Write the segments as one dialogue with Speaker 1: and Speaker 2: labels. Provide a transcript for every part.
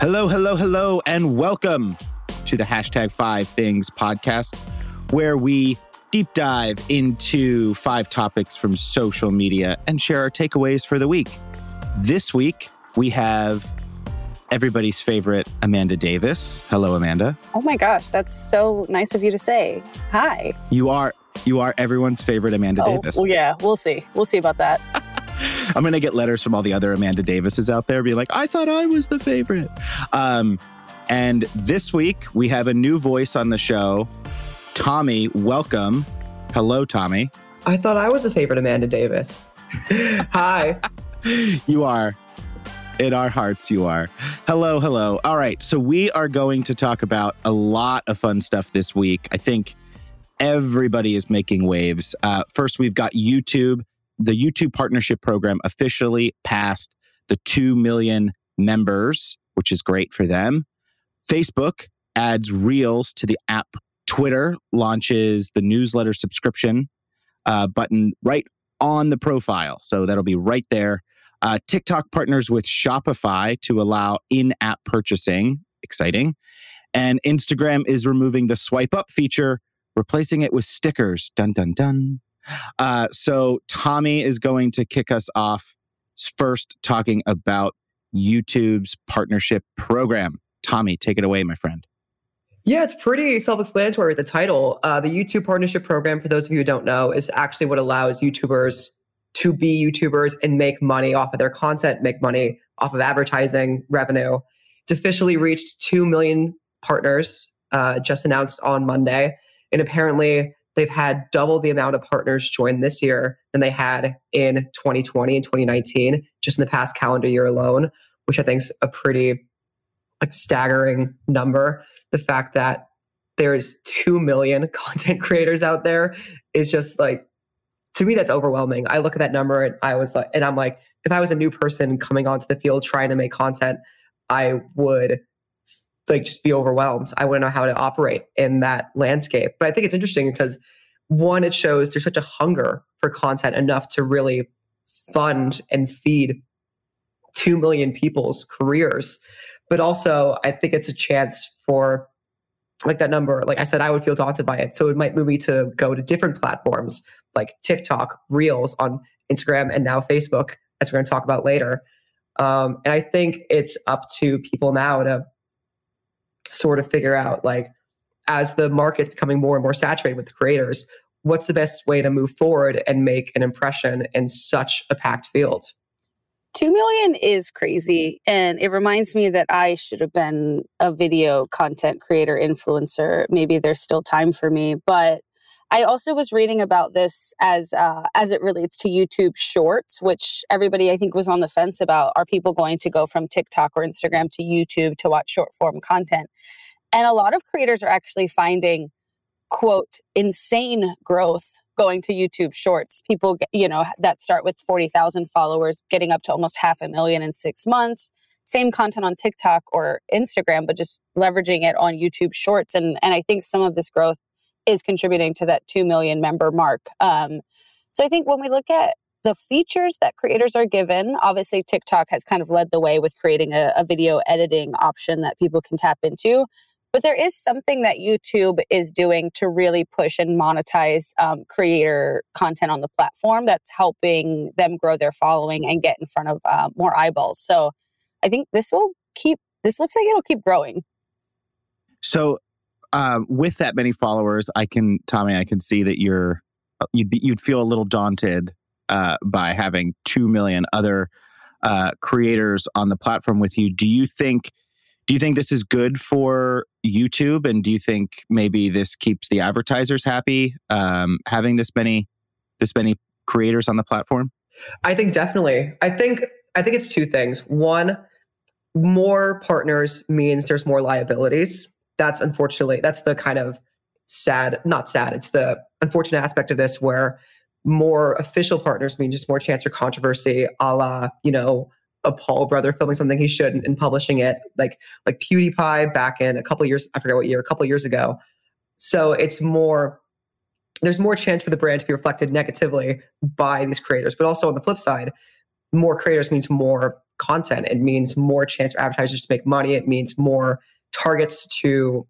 Speaker 1: Hello, hello, hello, and welcome to the hashtag five things podcast, where we deep dive into five topics from social media and share our takeaways for the week. This week, we have everybody's favorite Amanda Davis. Hello, Amanda.
Speaker 2: Oh my gosh, that's so nice of you to say. Hi.
Speaker 1: You are you are everyone's favorite Amanda
Speaker 2: oh,
Speaker 1: Davis.
Speaker 2: Well, yeah, we'll see. We'll see about that.
Speaker 1: I'm gonna get letters from all the other Amanda Davises out there, be like, I thought I was the favorite. Um, and this week we have a new voice on the show. Tommy, welcome. Hello, Tommy.
Speaker 3: I thought I was a favorite Amanda Davis. Hi.
Speaker 1: You are. In our hearts, you are. Hello, hello. All right. So, we are going to talk about a lot of fun stuff this week. I think everybody is making waves. Uh, first, we've got YouTube the YouTube partnership program officially passed the 2 million members, which is great for them. Facebook adds Reels to the app. Twitter launches the newsletter subscription uh, button right on the profile. So that'll be right there. Uh, TikTok partners with Shopify to allow in app purchasing. Exciting. And Instagram is removing the swipe up feature, replacing it with stickers. Dun, dun, dun. Uh, so Tommy is going to kick us off first talking about YouTube's partnership program. Tommy, take it away, my friend.
Speaker 3: Yeah, it's pretty self explanatory with the title. Uh, the YouTube Partnership Program, for those of you who don't know, is actually what allows YouTubers to be YouTubers and make money off of their content, make money off of advertising revenue. It's officially reached 2 million partners, uh, just announced on Monday. And apparently, they've had double the amount of partners join this year than they had in 2020 and 2019, just in the past calendar year alone, which I think is a pretty like staggering number. The fact that there's 2 million content creators out there is just like to me that's overwhelming. I look at that number and I was like and I'm like if I was a new person coming onto the field trying to make content, I would like just be overwhelmed. I wouldn't know how to operate in that landscape. But I think it's interesting because one, it shows there's such a hunger for content enough to really fund and feed 2 million people's careers. But also, I think it's a chance for like that number. Like I said, I would feel daunted by it. So it might move me to go to different platforms like TikTok, Reels on Instagram, and now Facebook, as we're going to talk about later. Um, and I think it's up to people now to sort of figure out like as the market's becoming more and more saturated with creators what's the best way to move forward and make an impression in such a packed field?
Speaker 2: 2 million is crazy and it reminds me that i should have been a video content creator influencer. Maybe there's still time for me but I also was reading about this as uh, as it relates to YouTube Shorts, which everybody I think was on the fence about. Are people going to go from TikTok or Instagram to YouTube to watch short form content? And a lot of creators are actually finding quote insane growth going to YouTube Shorts. People, you know, that start with forty thousand followers, getting up to almost half a million in six months. Same content on TikTok or Instagram, but just leveraging it on YouTube Shorts. And and I think some of this growth is contributing to that 2 million member mark. Um, so I think when we look at the features that creators are given, obviously TikTok has kind of led the way with creating a, a video editing option that people can tap into. But there is something that YouTube is doing to really push and monetize um, creator content on the platform that's helping them grow their following and get in front of uh, more eyeballs. So I think this will keep, this looks like it'll keep growing.
Speaker 1: So um, with that many followers, I can, Tommy, I can see that you're uh, you'd be, you'd feel a little daunted uh, by having two million other uh, creators on the platform with you. Do you think? Do you think this is good for YouTube, and do you think maybe this keeps the advertisers happy um, having this many this many creators on the platform?
Speaker 3: I think definitely. I think I think it's two things. One, more partners means there's more liabilities that's unfortunately that's the kind of sad not sad it's the unfortunate aspect of this where more official partners mean just more chance for controversy a la you know a paul brother filming something he shouldn't and publishing it like like pewdiepie back in a couple years i forget what year a couple years ago so it's more there's more chance for the brand to be reflected negatively by these creators but also on the flip side more creators means more content. It means more chance for advertisers to make money. It means more targets to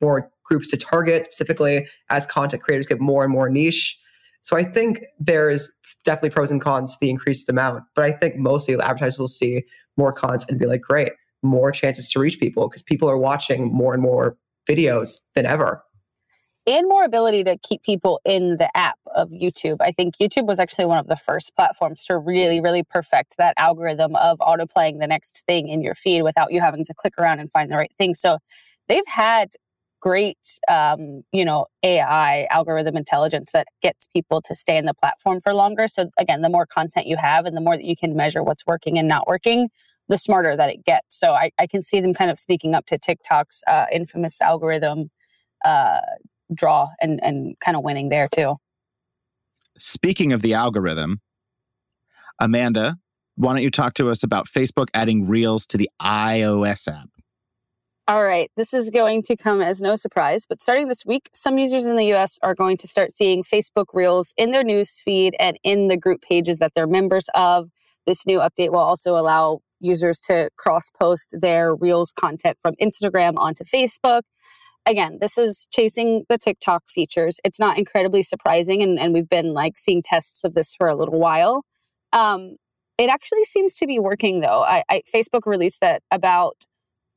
Speaker 3: more groups to target specifically as content creators get more and more niche. So I think there's definitely pros and cons to the increased amount, but I think mostly advertisers will see more cons and be like, great, more chances to reach people because people are watching more and more videos than ever
Speaker 2: and more ability to keep people in the app of YouTube. I think YouTube was actually one of the first platforms to really, really perfect that algorithm of autoplaying the next thing in your feed without you having to click around and find the right thing. So they've had great, um, you know, AI algorithm intelligence that gets people to stay in the platform for longer. So again, the more content you have and the more that you can measure what's working and not working, the smarter that it gets. So I, I can see them kind of sneaking up to TikTok's uh, infamous algorithm uh, draw and and kind of winning there too.
Speaker 1: Speaking of the algorithm, Amanda, why don't you talk to us about Facebook adding Reels to the iOS app?
Speaker 2: All right, this is going to come as no surprise, but starting this week, some users in the US are going to start seeing Facebook Reels in their news feed and in the group pages that they're members of. This new update will also allow users to cross post their Reels content from Instagram onto Facebook again, this is chasing the TikTok features. It's not incredibly surprising, and, and we've been like seeing tests of this for a little while. Um, it actually seems to be working though. I, I, Facebook released that about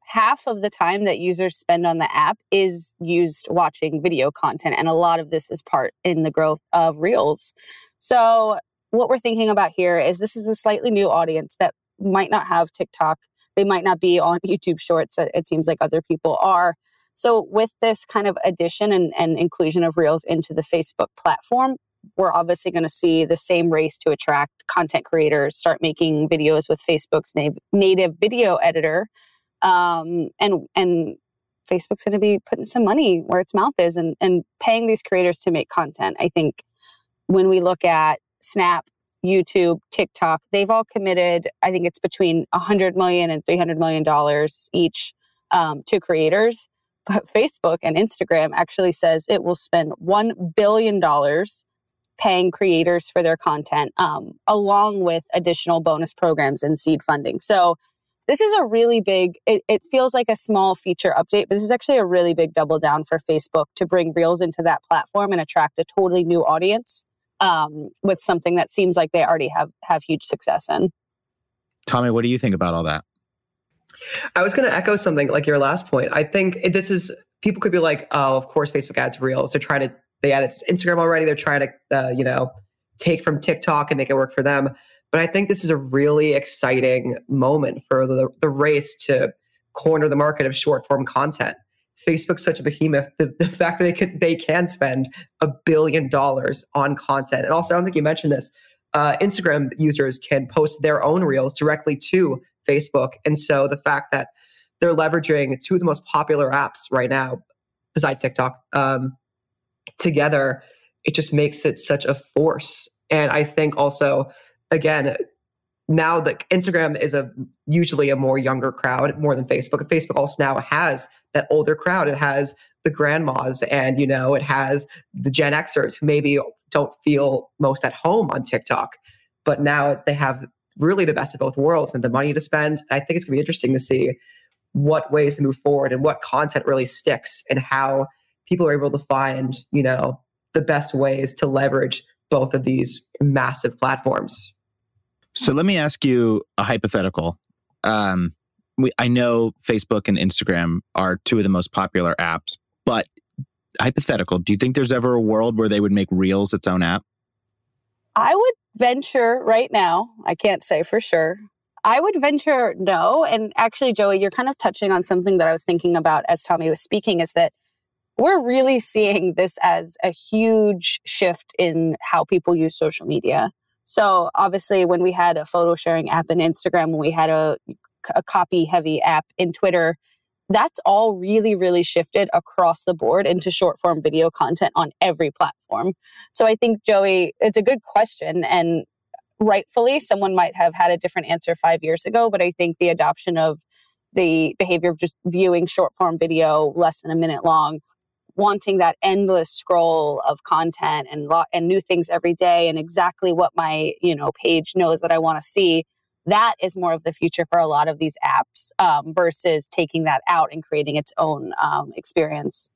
Speaker 2: half of the time that users spend on the app is used watching video content, and a lot of this is part in the growth of Reels. So, what we're thinking about here is this is a slightly new audience that might not have TikTok. They might not be on YouTube Shorts. It seems like other people are so, with this kind of addition and, and inclusion of Reels into the Facebook platform, we're obviously going to see the same race to attract content creators, start making videos with Facebook's native, video editor. Um, and, and Facebook's going to be putting some money where its mouth is and, and paying these creators to make content. I think when we look at Snap, YouTube, TikTok, they've all committed, I think it's between 100 million and 300 million dollars each um, to creators. But Facebook and Instagram actually says it will spend $1 billion paying creators for their content, um, along with additional bonus programs and seed funding. So this is a really big, it, it, feels like a small feature update, but this is actually a really big double down for Facebook to bring Reels into that platform and attract a totally new audience um, with something that seems like they already have, have huge success in.
Speaker 1: Tommy, what do you think about all that?
Speaker 3: I was going to echo something like your last point. I think this is people could be like, oh, of course, Facebook adds real. They're trying to they added to Instagram already. They're trying to uh, you know take from TikTok and make it work for them. But I think this is a really exciting moment for the, the race to corner the market of short form content. Facebook's such a behemoth. The, the fact that they can they can spend a billion dollars on content, and also I don't think you mentioned this. Uh, Instagram users can post their own reels directly to Facebook. And so the fact that they're leveraging two of the most popular apps right now, besides TikTok, um, together, it just makes it such a force. And I think also, again, now that Instagram is a usually a more younger crowd more than Facebook. Facebook also now has that older crowd. It has the grandmas and you know it has the Gen Xers who maybe don't feel most at home on TikTok, but now they have really the best of both worlds and the money to spend. I think it's going to be interesting to see what ways to move forward and what content really sticks and how people are able to find, you know, the best ways to leverage both of these massive platforms.
Speaker 1: So let me ask you a hypothetical. Um, we, I know Facebook and Instagram are two of the most popular apps, but hypothetical, do you think there's ever a world where they would make Reels its own app?
Speaker 2: I would venture right now, I can't say for sure. I would venture no. And actually, Joey, you're kind of touching on something that I was thinking about as Tommy was speaking is that we're really seeing this as a huge shift in how people use social media. So, obviously, when we had a photo sharing app in Instagram, when we had a, a copy heavy app in Twitter, that's all really, really shifted across the board into short form video content on every platform. So I think, Joey, it's a good question. And rightfully, someone might have had a different answer five years ago. But I think the adoption of the behavior of just viewing short form video less than a minute long, wanting that endless scroll of content and, lo- and new things every day and exactly what my you know page knows that I want to see that is more of the future for a lot of these apps um, versus taking that out and creating its own um, experience.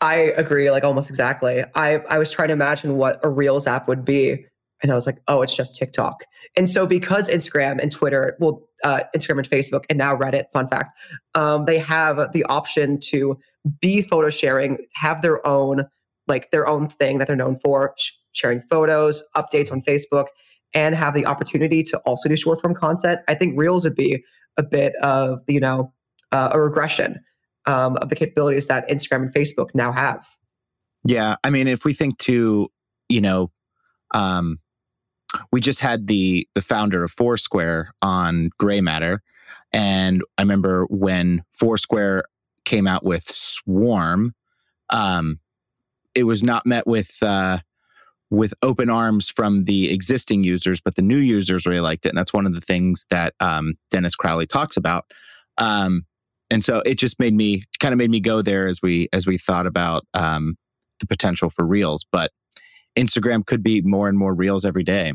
Speaker 3: I agree, like almost exactly. I, I was trying to imagine what a Reels app would be. And I was like, oh, it's just TikTok. And so because Instagram and Twitter, well, uh, Instagram and Facebook, and now Reddit, fun fact, um, they have the option to be photo sharing, have their own, like their own thing that they're known for, sh- sharing photos, updates on Facebook, and have the opportunity to also do short form content. I think Reels would be a bit of, you know, uh, a regression um, of the capabilities that Instagram and Facebook now have.
Speaker 1: Yeah, I mean, if we think to, you know, um, we just had the the founder of Foursquare on Grey Matter, and I remember when Foursquare came out with Swarm, um, it was not met with uh, with open arms from the existing users, but the new users really liked it, and that's one of the things that um, Dennis Crowley talks about. Um, and so it just made me kind of made me go there as we as we thought about um, the potential for reels but instagram could be more and more reels every day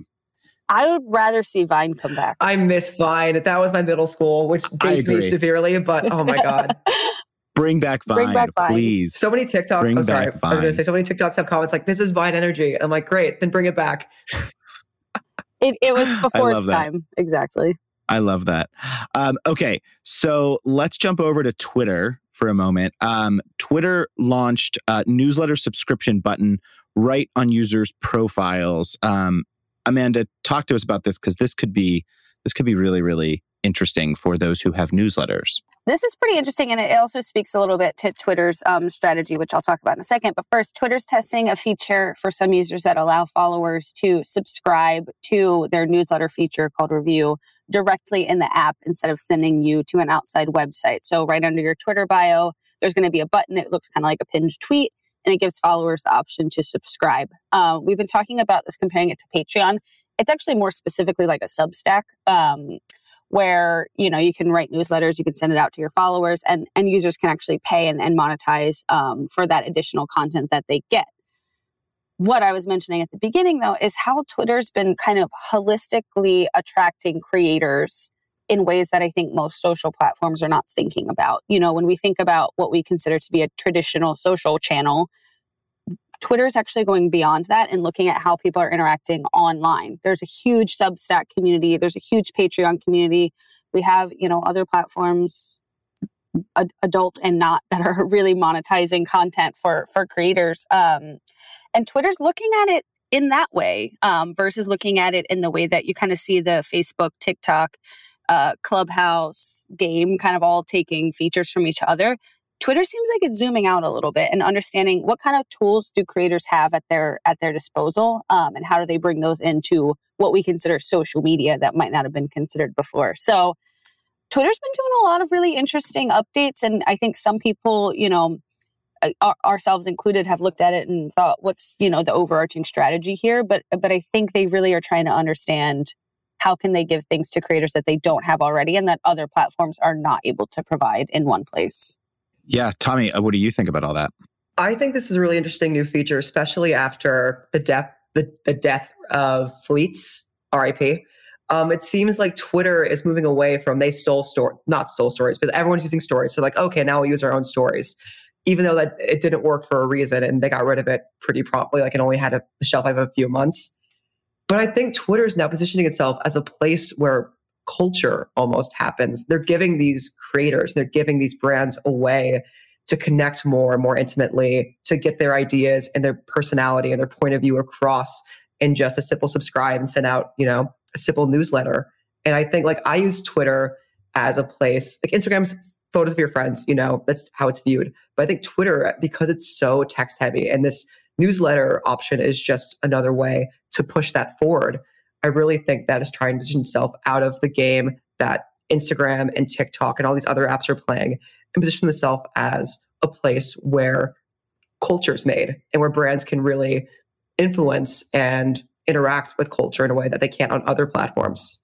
Speaker 2: I would rather see Vine come back.
Speaker 3: I miss Vine. That was my middle school, which dates me severely, but oh my God.
Speaker 1: Bring back Vine, Bring back Vine. please.
Speaker 3: So many TikToks. Bring I'm sorry. I was going to say so many TikToks have comments like, this is Vine energy. And I'm like, great, then bring it back.
Speaker 2: It, it was before its time. Exactly.
Speaker 1: I love that. Um, okay, so let's jump over to Twitter for a moment. Um, Twitter launched a newsletter subscription button right on users' profiles. Um, Amanda, talk to us about this because this could be this could be really really interesting for those who have newsletters.
Speaker 2: This is pretty interesting, and it also speaks a little bit to Twitter's um, strategy, which I'll talk about in a second. But first, Twitter's testing a feature for some users that allow followers to subscribe to their newsletter feature called Revue directly in the app instead of sending you to an outside website. So, right under your Twitter bio, there's going to be a button. It looks kind of like a pinned tweet, and it gives followers the option to subscribe. Uh, we've been talking about this, comparing it to Patreon. It's actually more specifically like a Substack. Um, where you know you can write newsletters you can send it out to your followers and and users can actually pay and, and monetize um, for that additional content that they get what I was mentioning at the beginning, though, is how Twitter's been kind of holistically attracting creators in ways that I think most social platforms are not thinking about. You know, when we think about what we consider to be a traditional social channel, Twitter is actually going beyond that and looking at how people are interacting online. There's a huge Substack community, there's a huge Patreon community. We have, you know, other platforms adult and not that are really monetizing content for for creators um, and Twitter's looking at it in that way um, versus looking at it in the way that you kind of see the Facebook, TikTok, uh, Clubhouse game kind of all taking features from each other. Twitter seems like it's zooming out a little bit and understanding what kind of tools do creators have at their at their disposal, um, and how do they bring those into what we consider social media that might not have been considered before. So, Twitter's been doing a lot of really interesting updates, and I think some people, you know, uh, ourselves included have looked at it and thought what's you know the overarching strategy here but but i think they really are trying to understand how can they give things to creators that they don't have already and that other platforms are not able to provide in one place
Speaker 1: yeah tommy uh, what do you think about all that
Speaker 3: i think this is a really interesting new feature especially after the death the, the death of fleets rip um, it seems like Twitter is moving away from they stole story, not stole stories, but everyone's using stories. So like, okay, now we'll use our own stories even though that it didn't work for a reason and they got rid of it pretty promptly, like it only had a shelf life of a few months. But I think Twitter is now positioning itself as a place where culture almost happens. They're giving these creators, they're giving these brands a way to connect more and more intimately, to get their ideas and their personality and their point of view across in just a simple subscribe and send out, you know, a simple newsletter. And I think like I use Twitter as a place, like Instagram's photos of your friends, you know, that's how it's viewed. But I think Twitter, because it's so text heavy and this newsletter option is just another way to push that forward. I really think that is trying to position itself out of the game that Instagram and TikTok and all these other apps are playing and position itself as a place where culture is made and where brands can really influence and interact with culture in a way that they can't on other platforms.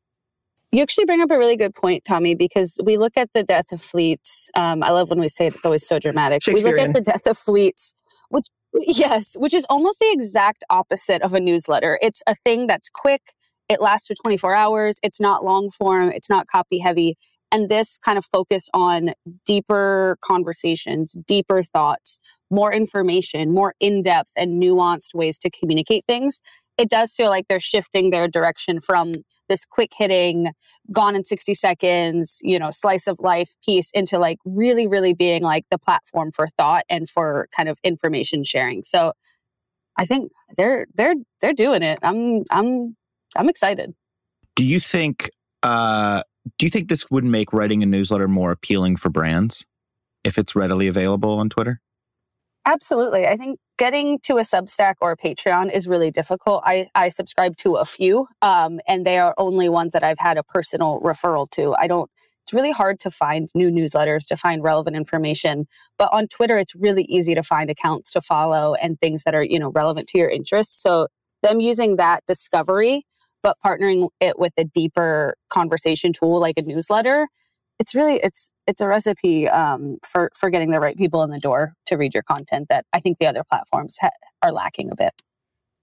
Speaker 2: You actually bring up a really good point, Tommy, because we look at the death of fleets. Um, I love when we say it, it's always so dramatic. We look at the death of fleets, which, yes, which is almost the exact opposite of a newsletter. It's a thing that's quick, it lasts for 24 hours. It's not long form, it's not copy heavy. And this kind of focus on deeper conversations, deeper thoughts, more information, more in depth and nuanced ways to communicate things. It does feel like they're shifting their direction from this quick hitting, gone in 60 seconds, you know, slice of life piece into like really, really being like the platform for thought and for kind of information sharing. So I think they're they're they're doing it. I'm I'm I'm excited.
Speaker 1: Do you think uh do you think this would make writing a newsletter more appealing for brands if it's readily available on Twitter?
Speaker 2: Absolutely. I think getting to a Substack or a Patreon is really difficult. I, I subscribe to a few, um, and they are only ones that I've had a personal referral to. I don't, it's really hard to find new newsletters, to find relevant information. But on Twitter, it's really easy to find accounts to follow and things that are, you know, relevant to your interests. So them using that discovery, but partnering it with a deeper conversation tool like a newsletter it's really it's it's a recipe um, for for getting the right people in the door to read your content that I think the other platforms ha- are lacking a bit.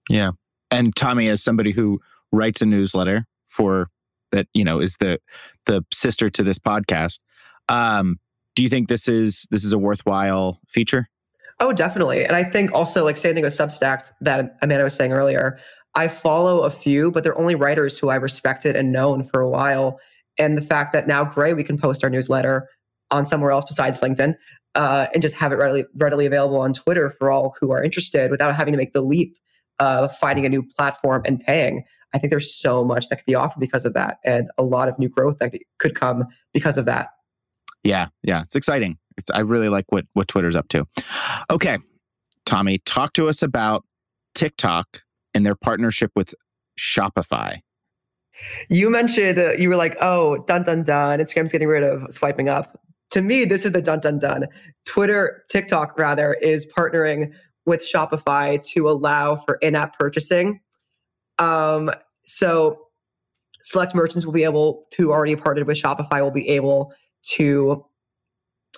Speaker 1: Yeah, and Tommy, as somebody who writes a newsletter for that, you know, is the the sister to this podcast. Um, do you think this is this is a worthwhile feature?
Speaker 3: Oh, definitely. And I think also like same thing with Substack that Amanda was saying earlier. I follow a few, but they're only writers who I respected and known for a while and the fact that now Grey we can post our newsletter on somewhere else besides LinkedIn uh, and just have it readily readily available on Twitter for all who are interested without having to make the leap of finding a new platform and paying. I think there's so much that could be offered because of that, and a lot of new growth that could come because of that.
Speaker 1: Yeah, yeah, it's exciting. It's, I really like what what Twitter's up to. Okay, Tommy, talk to us about TikTok and their partnership with Shopify.
Speaker 3: You mentioned uh, you were like, "Oh, dun dun dun! Instagram's getting rid of swiping up." To me, this is the dun dun dun. Twitter, TikTok rather, is partnering with Shopify to allow for in-app purchasing. Um, so select merchants will be able to already partnered with Shopify will be able to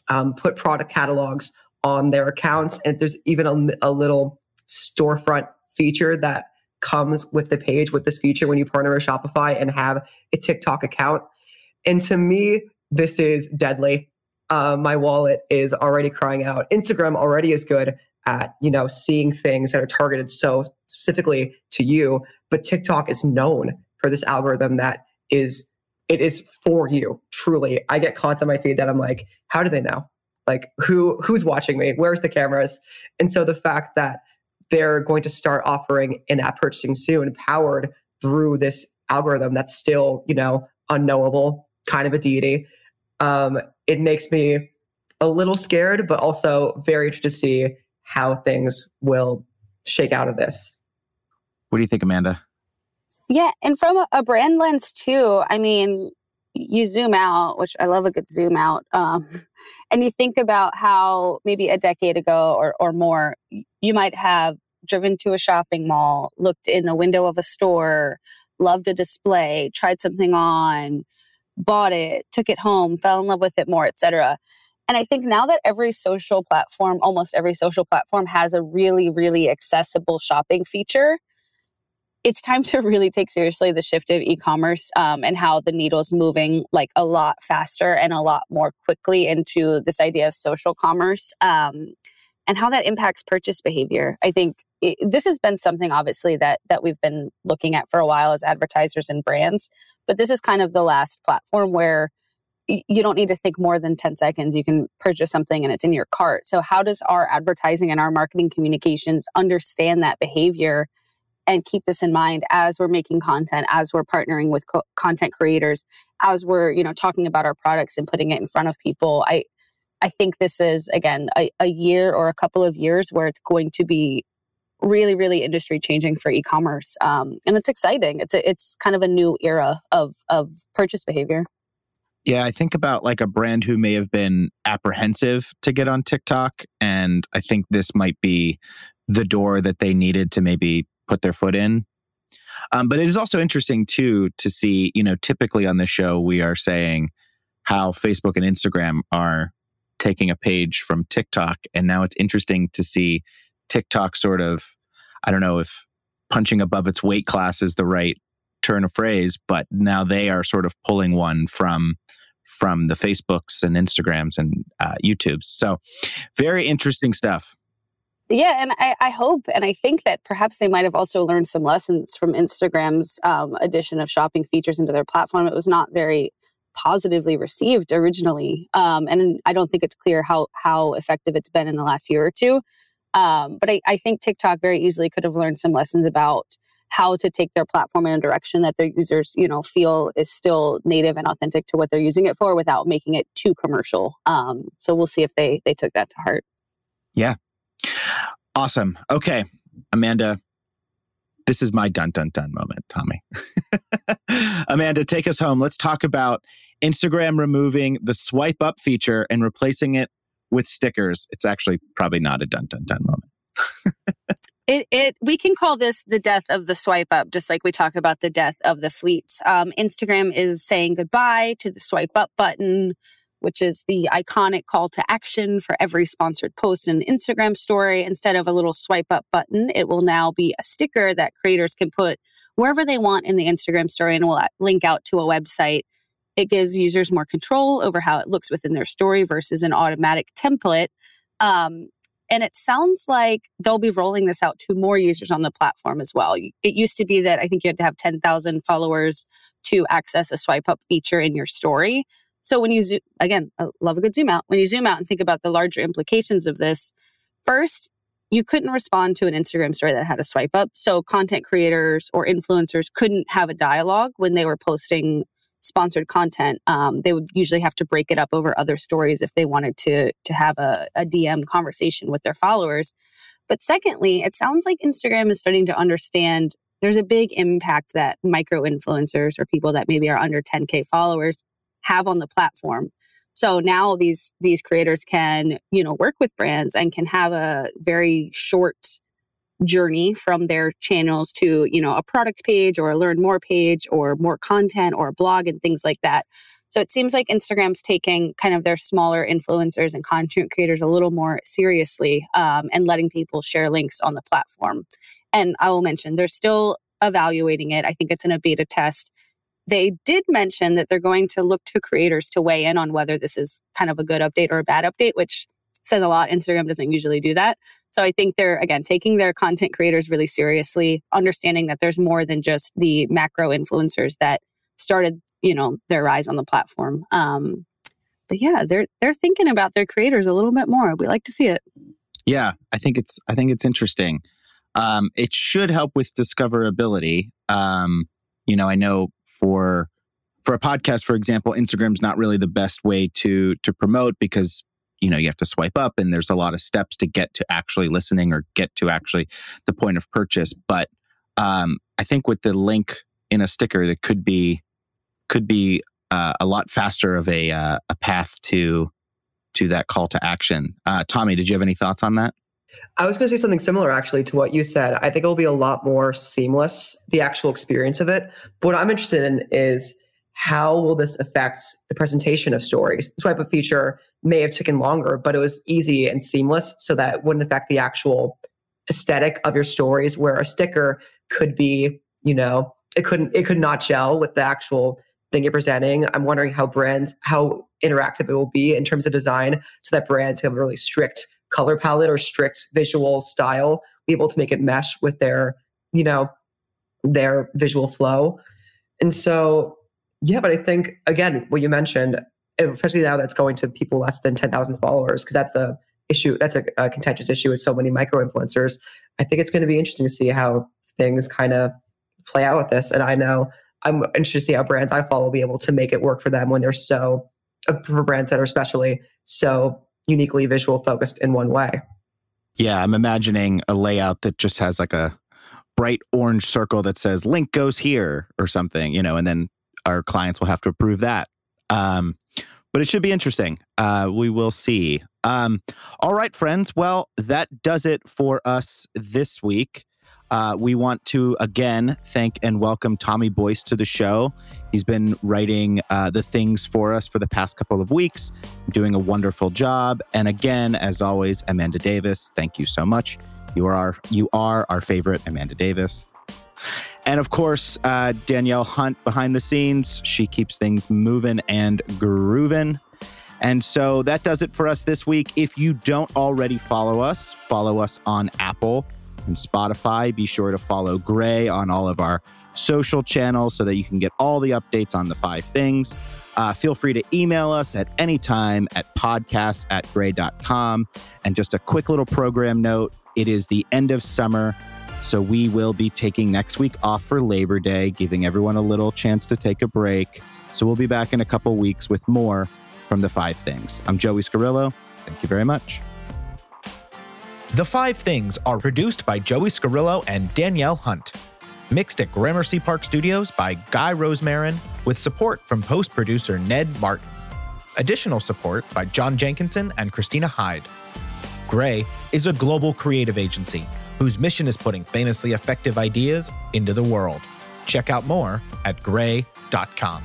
Speaker 3: um, put product catalogs on their accounts, and there's even a, a little storefront feature that comes with the page with this feature when you partner with Shopify and have a TikTok account. And to me, this is deadly. Uh, my wallet is already crying out. Instagram already is good at you know seeing things that are targeted so specifically to you, but TikTok is known for this algorithm that is it is for you. Truly, I get content on my feed that I'm like, how do they know? Like who who's watching me? Where's the cameras? And so the fact that they're going to start offering in-app purchasing soon, powered through this algorithm that's still, you know, unknowable, kind of a deity. Um, it makes me a little scared, but also very interested to see how things will shake out of this.
Speaker 1: What do you think, Amanda?
Speaker 2: Yeah, and from a, a brand lens too, I mean, you zoom out, which I love a good zoom out, um, and you think about how maybe a decade ago or, or more, you might have driven to a shopping mall, looked in a window of a store, loved a display, tried something on, bought it, took it home, fell in love with it more, etc. And I think now that every social platform, almost every social platform has a really, really accessible shopping feature, it's time to really take seriously the shift of e-commerce um, and how the needle's moving like a lot faster and a lot more quickly into this idea of social commerce um, and how that impacts purchase behavior i think it, this has been something obviously that that we've been looking at for a while as advertisers and brands but this is kind of the last platform where you don't need to think more than 10 seconds. You can purchase something and it's in your cart. So, how does our advertising and our marketing communications understand that behavior and keep this in mind as we're making content as we're partnering with co- content creators as we're you know talking about our products and putting it in front of people i i think this is again a, a year or a couple of years where it's going to be really really industry changing for e-commerce um, and it's exciting it's a, it's kind of a new era of of purchase behavior
Speaker 1: yeah, I think about like a brand who may have been apprehensive to get on TikTok. And I think this might be the door that they needed to maybe put their foot in. Um, but it is also interesting too to see, you know, typically on the show we are saying how Facebook and Instagram are taking a page from TikTok, and now it's interesting to see TikTok sort of, I don't know if punching above its weight class is the right turn of phrase, but now they are sort of pulling one from from the Facebooks and Instagrams and uh, YouTubes. So, very interesting stuff.
Speaker 2: Yeah, and I, I, hope and I think that perhaps they might have also learned some lessons from Instagram's um, addition of shopping features into their platform. It was not very positively received originally, um, and I don't think it's clear how how effective it's been in the last year or two. Um, but I, I think TikTok very easily could have learned some lessons about how to take their platform in a direction that their users, you know, feel is still native and authentic to what they're using it for without making it too commercial. Um, so we'll see if they they took that to heart.
Speaker 1: Yeah. Awesome. Okay, Amanda, this is my dun dun dun moment, Tommy. Amanda, take us home. Let's talk about Instagram removing the swipe up feature and replacing it with stickers. It's actually probably not a dun dun dun moment.
Speaker 2: It, it we can call this the death of the swipe up, just like we talk about the death of the fleets. Um, Instagram is saying goodbye to the swipe up button, which is the iconic call to action for every sponsored post and Instagram story. Instead of a little swipe up button, it will now be a sticker that creators can put wherever they want in the Instagram story and will link out to a website. It gives users more control over how it looks within their story versus an automatic template. Um, and it sounds like they'll be rolling this out to more users on the platform as well. It used to be that I think you had to have 10,000 followers to access a swipe up feature in your story. So when you zoom, again, I love a good zoom out. When you zoom out and think about the larger implications of this, first, you couldn't respond to an Instagram story that had a swipe up. So content creators or influencers couldn't have a dialogue when they were posting sponsored content, um, they would usually have to break it up over other stories if they wanted to to have a, a DM conversation with their followers. But secondly, it sounds like Instagram is starting to understand there's a big impact that micro influencers or people that maybe are under 10k followers have on the platform. So now these these creators can, you know, work with brands and can have a very short journey from their channels to you know a product page or a learn more page or more content or a blog and things like that. So it seems like instagram's taking kind of their smaller influencers and content creators a little more seriously um, and letting people share links on the platform. And i will mention they're still evaluating it. I think it's in a beta test they did mention that they're going to look to creators to weigh in on whether this is kind of a good update or a bad update which says a lot instagram doesn't usually do that so I think they're, again, taking their content creators really seriously, understanding that there's more than just the macro influencers that started, you know, their rise on the platform. Um, but yeah, they're they're thinking about their creators a little bit more. We like to see it.
Speaker 1: Yeah, I think it's I think it's interesting. Um, it should help with discoverability. Um, you know, I know for for a podcast, for example, Instagram's not really the best way to to promote because you know you have to swipe up and there's a lot of steps to get to actually listening or get to actually the point of purchase. But um, i think with the link in a sticker that could be could be uh, a lot faster of a uh, a path to to that call to action. Uh, tommy did you have any thoughts on that
Speaker 3: I was going to say something similar actually to what you said. I think it will be a lot more seamless, the actual experience of it. But what I'm interested in is how will this affect the presentation of stories? This type of feature may have taken longer, but it was easy and seamless so that it wouldn't affect the actual aesthetic of your stories where a sticker could be, you know, it couldn't it could not gel with the actual thing you're presenting. I'm wondering how brands how interactive it will be in terms of design so that brands have a really strict color palette or strict visual style, be able to make it mesh with their, you know, their visual flow. And so yeah, but I think again, what you mentioned, especially now that's going to people less than ten thousand followers, because that's a issue. That's a, a, contentious issue with so many micro influencers. I think it's going to be interesting to see how things kind of play out with this. And I know I'm interested to see how brands I follow be able to make it work for them when they're so for brands that are especially so uniquely visual focused in one way.
Speaker 1: Yeah, I'm imagining a layout that just has like a bright orange circle that says link goes here or something, you know, and then our clients will have to approve that. Um, but it should be interesting. Uh, we will see. Um, all right, friends. Well, that does it for us this week. Uh, we want to again thank and welcome Tommy Boyce to the show. He's been writing uh, the things for us for the past couple of weeks, doing a wonderful job. And again, as always, Amanda Davis, thank you so much. You are our, you are our favorite Amanda Davis. And of course, uh, Danielle Hunt behind the scenes. She keeps things moving and grooving. And so that does it for us this week. If you don't already follow us, follow us on Apple and Spotify. Be sure to follow Grey on all of our social channels so that you can get all the updates on the five things. Uh, feel free to email us at any time at podcast at grey.com. And just a quick little program note it is the end of summer. So we will be taking next week off for Labor Day, giving everyone a little chance to take a break. So we'll be back in a couple weeks with more from the five things. I'm Joey Scarillo. Thank you very much.
Speaker 4: The Five Things are produced by Joey Scarillo and Danielle Hunt. Mixed at Gramercy Park Studios by Guy Rosemarin, with support from post producer Ned Martin. Additional support by John Jenkinson and Christina Hyde. Grey is a global creative agency whose mission is putting famously effective ideas into the world. Check out more at grey.com.